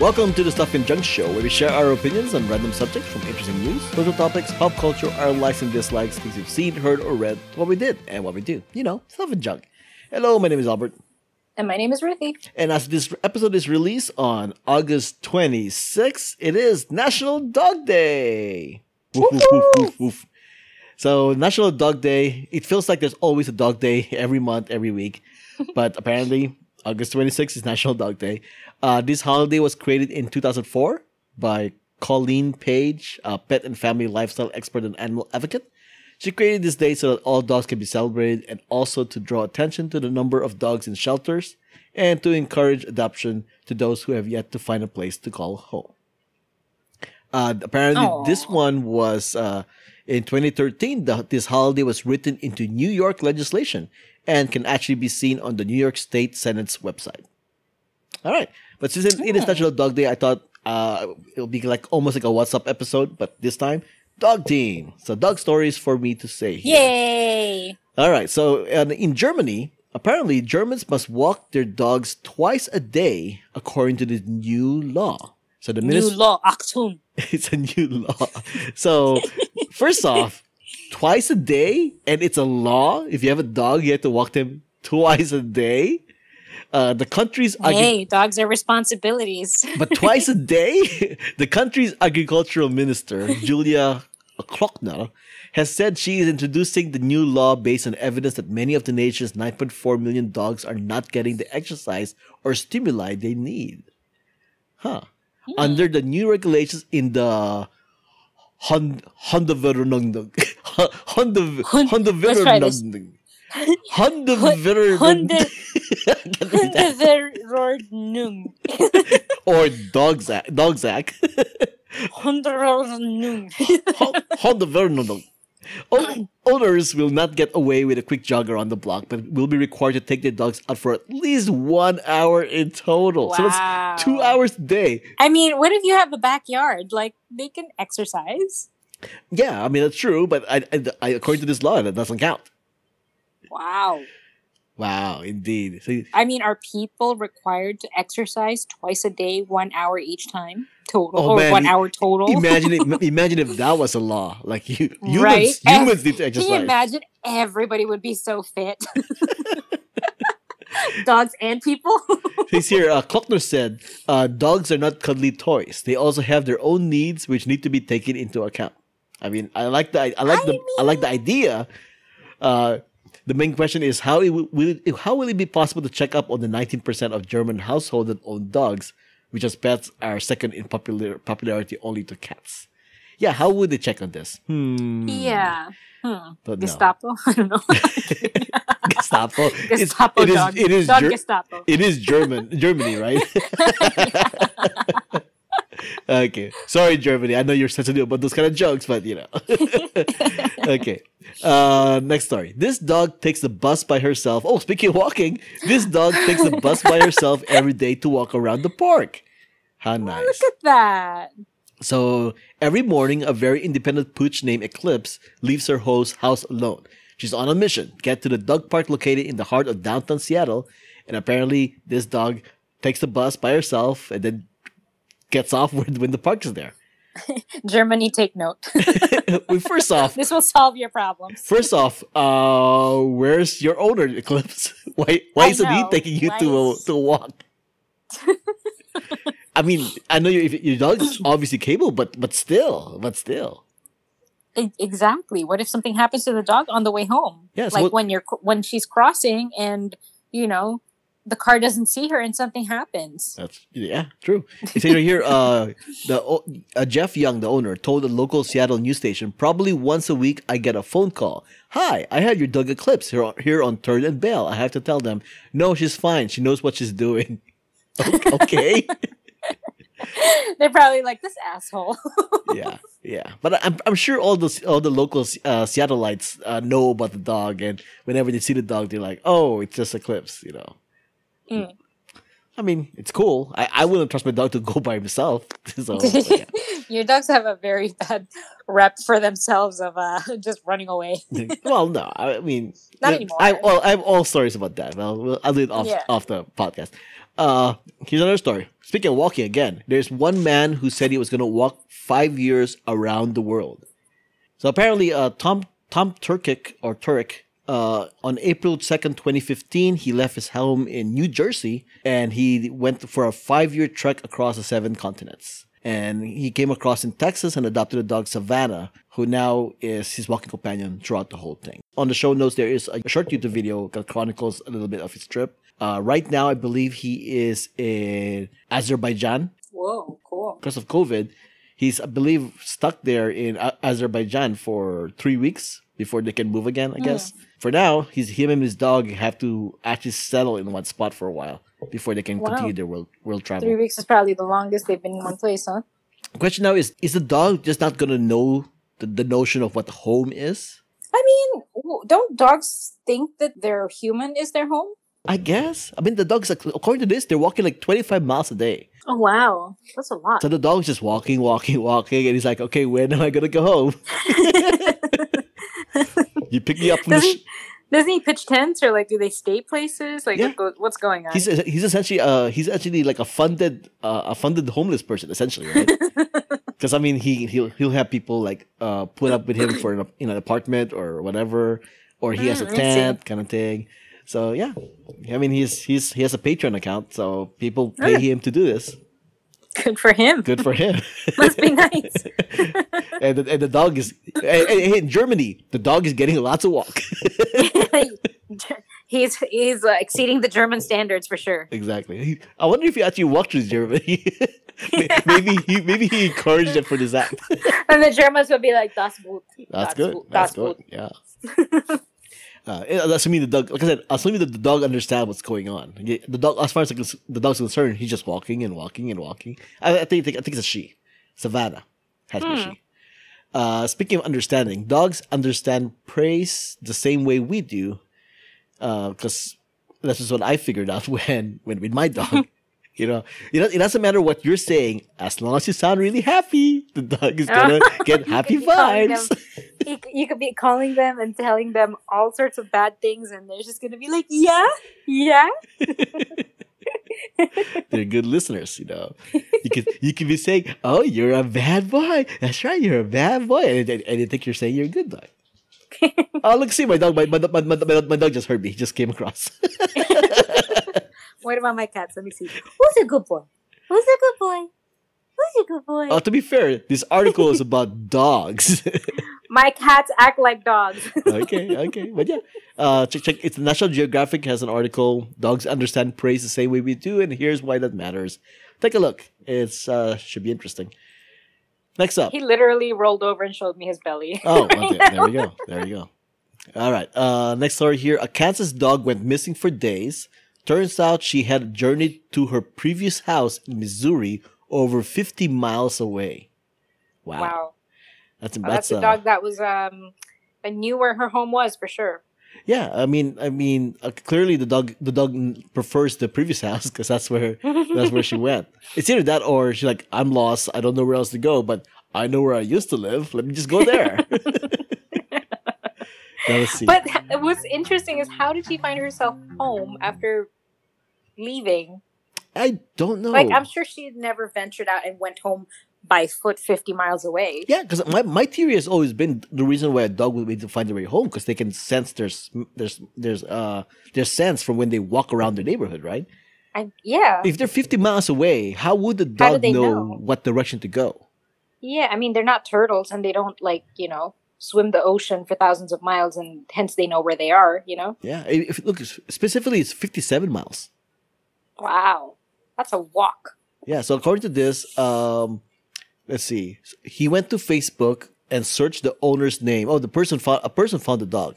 Welcome to the Stuff and Junk Show, where we share our opinions on random subjects from interesting news, social topics, pop culture, our likes and dislikes, things we've seen, heard, or read, what we did, and what we do. You know, Stuff and Junk. Hello, my name is Albert. And my name is Ruthy. And as this episode is released on August 26th, it is National Dog Day. Woof, woof, woof, woof, woof. So, National Dog Day, it feels like there's always a dog day every month, every week. But apparently, August 26th is National Dog Day. Uh, this holiday was created in 2004 by Colleen Paige, a pet and family lifestyle expert and animal advocate. She created this day so that all dogs can be celebrated and also to draw attention to the number of dogs in shelters and to encourage adoption to those who have yet to find a place to call home. Uh, apparently, Aw. this one was uh, in 2013. The, this holiday was written into New York legislation and can actually be seen on the New York State Senate's website. All right, but since it, it is National Dog Day, I thought uh, it'll be like almost like a WhatsApp episode, but this time dog team. So dog stories for me to say. here. Yay! All right. So in Germany, apparently Germans must walk their dogs twice a day according to the new law. So the New law, Achtung. it's a new law. So first off, twice a day, and it's a law. If you have a dog, you have to walk them twice a day. Uh, the country's agri- Hey, dogs are responsibilities. but twice a day, the country's agricultural minister, Julia Klockner, has said she is introducing the new law based on evidence that many of the nation's 9.4 million dogs are not getting the exercise or stimuli they need. Huh. Under the new regulations in the Hund Hundeverordnung. Hunde Hund- let's try this. Hundeverordnung. Hundeverordnung. Hunde- Hundeverordnung. Or Dogzack. Dogzack. Hundeverordnung. Hundeverordnung. O- Owners will not get away with a quick jogger on the block, but will be required to take their dogs out for at least one hour in total. So Wow. that's two hours a day. I mean, what if you have a backyard? Like, they can exercise. Yeah, I mean that's true, but I, I, I, according to this law, that doesn't count. Wow. Wow, indeed. So, I mean, are people required to exercise twice a day, one hour each time total, Oh, or man, one i- hour total? imagine it, imagine if that was a law. Like you, humans, Right? humans need to exercise. Can you imagine? Everybody would be so fit. Dogs and people. He's here. Uh, Klockner said, uh, "Dogs are not cuddly toys. They also have their own needs, which need to be taken into account." I mean, I like the, I like I the, I like the idea. Uh, the main question is how it will, will it, how will it be possible to check up on the 19% of German households that own dogs, which as pets are second in popular popularity only to cats? Yeah, how would they check on this? Hmm. yeah. Hmm. Don't know. Gestapo. I don't know. Gestapo. It's- Gestapo it is, dog. It is. dog Ger- Gestapo. It is German, Germany, right? okay. Sorry, Germany. I know you're sensitive about those kind of jokes, but you know. okay. Uh, next story. This dog takes the bus by herself. Oh, speaking of walking, this dog takes the bus by herself every day to walk around the park. How nice. Look at that. So every morning, a very independent pooch named Eclipse leaves her host house alone. She's on a mission, get to the dog park located in the heart of downtown Seattle, and apparently this dog takes the bus by herself and then gets off when, when the park is there. Germany, take note. first off, this will solve your problems. first off, uh, where's your owner, Eclipse? Why why I isn't he taking you Why to a, to a walk? I mean, I know your your dog is obviously capable, but but still, but still. Exactly. What if something happens to the dog on the way home? Yeah, so like what- when you're when she's crossing and you know the car doesn't see her and something happens. That's yeah, true. It says right here, uh, the uh, Jeff Young, the owner, told a local Seattle news station, probably once a week I get a phone call. Hi, I had your dog Eclipse here on, here on Third and Bell. I have to tell them, no, she's fine. She knows what she's doing. okay. They're probably like this asshole. yeah, yeah. But I'm I'm sure all the all the local uh, Seattleites uh, know about the dog, and whenever they see the dog, they're like, oh, it's just Eclipse, you know. Mm. I mean, it's cool. I, I wouldn't trust my dog to go by himself. so, yeah. Your dogs have a very bad rep for themselves of uh, just running away. well, no, I mean, Not anymore. I well, I have all stories about that. Well, I'll do it off Yeah. off the podcast. Uh, here's another story. Speaking of walking again, there's one man who said he was going to walk five years around the world. So apparently, uh, Tom Tom Turcich or Turek, uh, on April second, twenty fifteen, he left his home in New Jersey and he went for a five year trek across the seven continents. And he came across in Texas and adopted a dog Savannah, who now is his walking companion throughout the whole thing. On the show notes, there is a short YouTube video that chronicles a little bit of his trip. Uh, right now, I believe he is in Azerbaijan Whoa, cool. because of COVID. He's, I believe, stuck there in Azerbaijan for three weeks before they can move again. I hmm. guess for now, he's him and his dog have to actually settle in one spot for a while before they can Wow. continue their world world travel. Three weeks is probably the longest they've been in one place, huh? Question now is: Is the dog just not gonna know the, the notion of what home is? I mean, don't dogs think that their human is their home? I guess. I mean, the dog's like, according to this, they're walking like 25 miles a day. Oh wow, that's a lot. So the dog's just walking, walking, walking, and he's like, okay, when am I gonna go home? you pick me up from the. Does Sh- he, doesn't he pitch tents or like do they stay places? Like Yeah. what's going on? he's he's essentially uh he's actually like a funded uh, a funded homeless person essentially, right? Because I mean he he'll he'll have people like uh put up with him for an in an apartment or whatever, or he has a Mm, tent kind of thing. So yeah, I mean he's he's he has a Patreon account, so people pay Okay. him to do this. Good for him. Good for him. Must be nice. and the, and the dog is in Germany. The dog is getting lots of walk. he's he's uh, exceeding the German standards for sure. exactly. He- I wonder if he actually walked through Germany. maybe he maybe he encouraged it for this act. And the Germans would be like, "Das gut, That's das good. That's das good. Yeah. Uh, eh, assuming the dog, like I said, assuming that the dog understands what's going on. The dog, as far as the dog's concerned, he's just walking and walking and walking. I, I think, I think it's a she. Savannah has Hmm. she. Uh, speaking of understanding, dogs understand praise the same way we do. Because that's just what I figured out when, when with my dog. You know, it, does- it doesn't matter what you're saying, as long as you sound really happy, the dog is gonna get happy vibes. You, you could be calling them and telling them all sorts of bad things, and they're just gonna be like, "Yeah, yeah." They're good listeners, you know. You could you could be saying, "Oh, you're a bad boy. That's right, you're a bad boy," and, and, and they think you're saying you're a good boy. oh, look, see, my dog, my, my, my, my, my, my dog just heard me. He just came across. What about my cats? Let me see. Who's a good boy? Who's a good boy? Who's a good boy? oh, to be fair, this article is about dogs. My cats act like dogs. okay, okay, but yeah, uh, check, check. It's National Geographic has an article. Dogs understand praise the same way we do, and here's why that matters. Take a look. It's uh, should be interesting. Next up. he literally rolled over and showed me his belly. Oh, okay. there we go. There you go. All right. Uh, next story here. A Kansas dog went missing for days. Turns out she had journeyed to her previous house in Missouri over 50 miles away. Wow. Wow. That's, Well, that's, that's a dog that was um I knew where her home was for sure. yeah. I mean, I mean, uh, clearly the dog, the dog prefers the previous house because that's where, that's where she went. It's either that or she's like, I'm lost. I don't know where else to go, but I know where I used to live. Let me just go there. But what's interesting is how did she find herself home after leaving? I don't know. Like I'm sure she had never ventured out and went home by foot 50 miles away. Yeah, because my, my theory has always been the reason why a dog would be to find their way home because they can sense there's there's there's uh their sense from when they walk around the neighborhood, right? And yeah. If they're 50 miles away, how would the dog know, know? what direction to go? Yeah, I mean they're not turtles and they don't like, you know, swim the ocean for thousands of miles and hence they know where they are, you know? Yeah, if look specifically, it's 57 miles. Wow. That's a walk. Yeah, so according to this, um, let's see, he went to Facebook and searched the owner's name. Oh, the person found a person found the dog,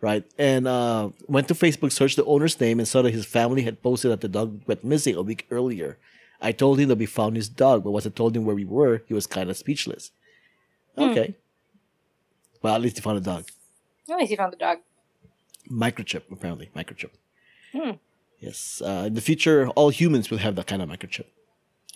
right? And uh, went to Facebook, searched the owner's name, and saw that his family had posted that the dog went missing a week earlier. I told him that we found his dog, but once I told him where we were, he was kind of speechless. Hmm. Okay, well, at least he found a dog. At least you found the dog. Microchip, apparently, microchip. Hmm. Yes, uh, in the future, all humans will have that kind of microchip.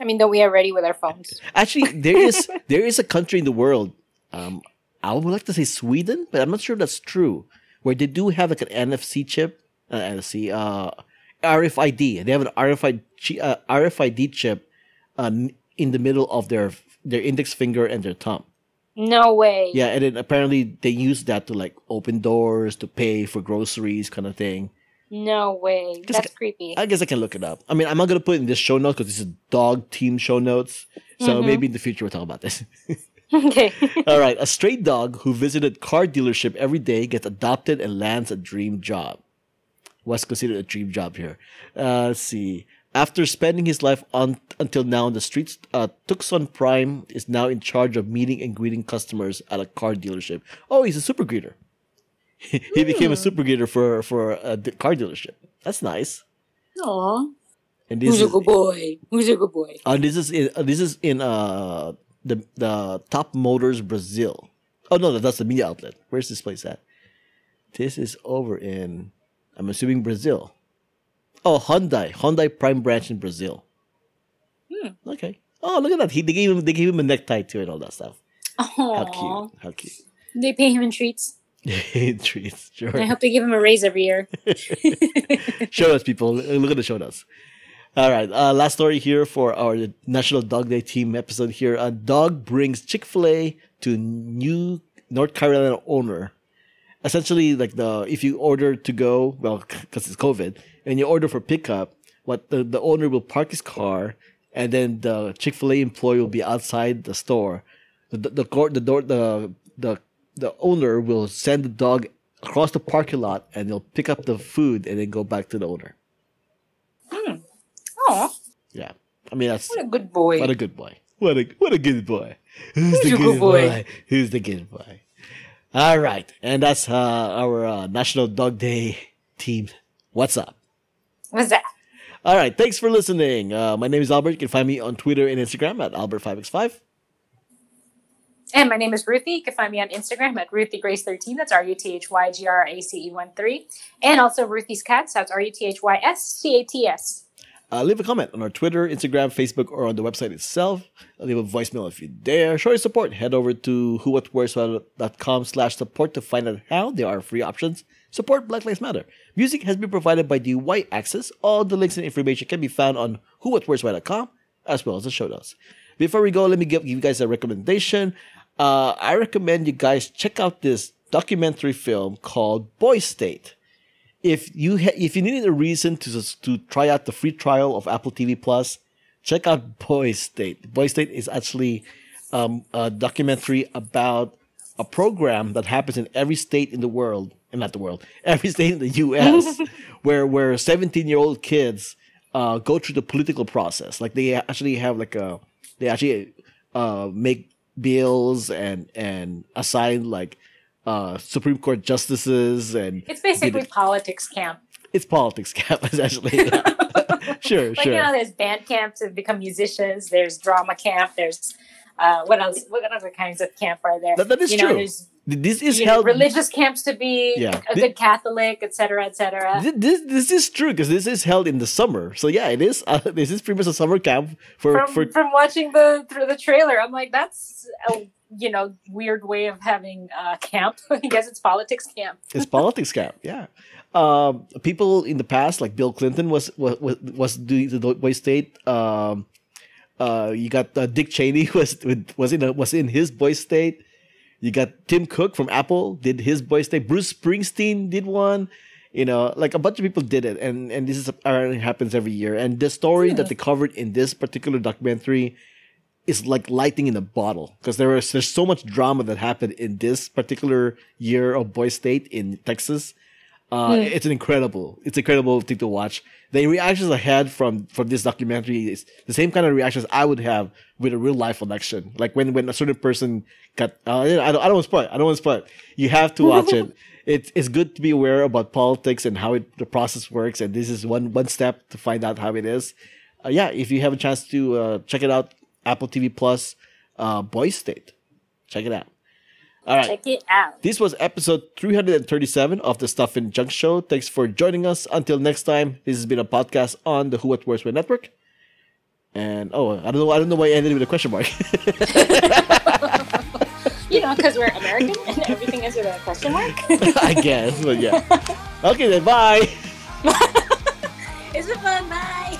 I mean, don't we already with our phones? Actually, there is there is a country in the world. Um, I would like to say Sweden, but I'm not sure that's true. Where they do have like an NFC chip, uh, NFC, uh, RFID. They have an RFID uh, RFID chip n- in the middle of their their index finger and their thumb. No way. Yeah, and then apparently they use that to like open doors, to pay for groceries, kind of thing. No way. That's creepy. I guess I can look it up. I mean, I'm not gonna put it in this show notes because this is dog team show notes. So Mhm. maybe in the future we'll talk about this. okay. All right, a stray dog who visited car dealership every day gets adopted and lands a dream job. What's considered a dream job here? Uh, let's see. After spending his life on until now on the streets, uh, Tucson Prime is now in charge of meeting and greeting customers at a car dealership. Oh, he's a super greeter. He became a super greeter for for a d- car dealership. That's nice. Aw. And this Who's a good boy? Who's a good boy? uh, this is in uh, this is in uh the the Top Motors Brazil. Oh no, that's the media outlet. Where's this place at? This is over in I'm assuming Brazil. Oh, Hyundai, Hyundai Prime branch in Brazil. Hmm. Okay. Oh, look at that. He they gave him they gave him a necktie too and all that stuff. Aww. How cute. How cute. They pay him in treats. Treats. I hope they give him a raise every year. show us, people. Look at the show notes. All right. Uh, last story here for our National Dog Day team episode here. A dog brings Chick fil A to new North Carolina owner. Essentially, like the if you order to go, well, because it's COVID, and you order for pickup, what the, the owner will park his car, and then the Chick fil A employee will be outside the store. The the the, door- the door the the the owner will send the dog across the parking lot, and they'll pick up the food and then go back to the owner. Aw, Yeah, I mean that's what a good boy. what a good boy. What a what a good boy. Who's, the good good boy? boy? Who's the good boy? All right, and that's uh, our uh, National Dog Day team. What's up? What's that? All right, thanks for listening. Uh, my name is Albert. You can find me on Twitter and Instagram at Albert5x5. And my name is Ruthy. You can find me on Instagram at RuthyGrace13. That's R U T H Y G R A C E 1 3. And also Ruthy's Cats. That's R U T H Y S C A T S. Uh, leave a comment on our Twitter, Instagram, Facebook, or on the website itself. Leave a voicemail if you dare. Show your support. Head over to whowhatwhereswhy.com slash support to find out how. There are free options. Support Black Lives Matter. Music has been provided by the White Axis. All the links and information can be found on whowhatwhereswhy.com as well as the show notes. Before we go, let me give, give you guys a recommendation. Uh, I recommend you guys check out this documentary film called Boy State if you ha- if you needed a reason to to try out the free trial of Apple TV Plus, check out Boy State. Boy State is actually um, a documentary about a program that happens in every state in the world, and not the world, every state in the U.S. where where seventeen year old kids uh, go through the political process. Like they actually have like a they actually uh, make bills and and assign like uh, Supreme Court justices and It's basically politics camp. it's politics camp essentially. sure, Like, sure. you know, there's band camps to become musicians, there's drama camp, there's uh, what else? What other kinds of camp are there? That- that is you know, true. There's this is you know, held. religious camps to be Yeah. a Thi- good Catholic, etc., etc. Thi- This, this is true because this is held in the summer. So yeah, it is. Uh, this is pretty much a summer camp for From for from watching the through the trailer, I'm like, that's a you know weird way of having uh, camp. I guess it's politics camp. it's politics camp. Yeah, um, people in the past like Bill Clinton was was was, doing the Boy State. Um, uh, you got uh, Dick Cheney was was in a, was in his Boy State. You got Tim Cook from Apple did his Boy State. Bruce Springsteen did one. You know, like a bunch of people did it, and and this is apparently happens every year. And the story that they covered in this particular documentary is like lighting in a bottle because there was there's so much drama that happened in this particular year of Boy State in Texas. Uh, It's an incredible, it's incredible thing to watch. The reactions I had from from this documentary is the same kind of reactions I would have with a real life election. Like when when a certain person got, uh, I don't I don't want to spoil. it. I don't want to spoil. it. You have to watch it. It's it's good to be aware about politics and how it the process works. And this is one one step to find out how it is. Uh, yeah, if you have a chance to uh, check it out, Apple TV Plus, uh, Boy State, check it out. All right. Check it out. This was episode 337 of the Stuff in Junk Show. Thanks for joining us. Until next time, this has been a podcast on the Who What Where's Why Network. And oh, I don't know. I don't know why I ended with a question mark. You know, because we're American and everything is with a question mark. I guess, but yeah. Okay then. Bye. It's been fun. Bye.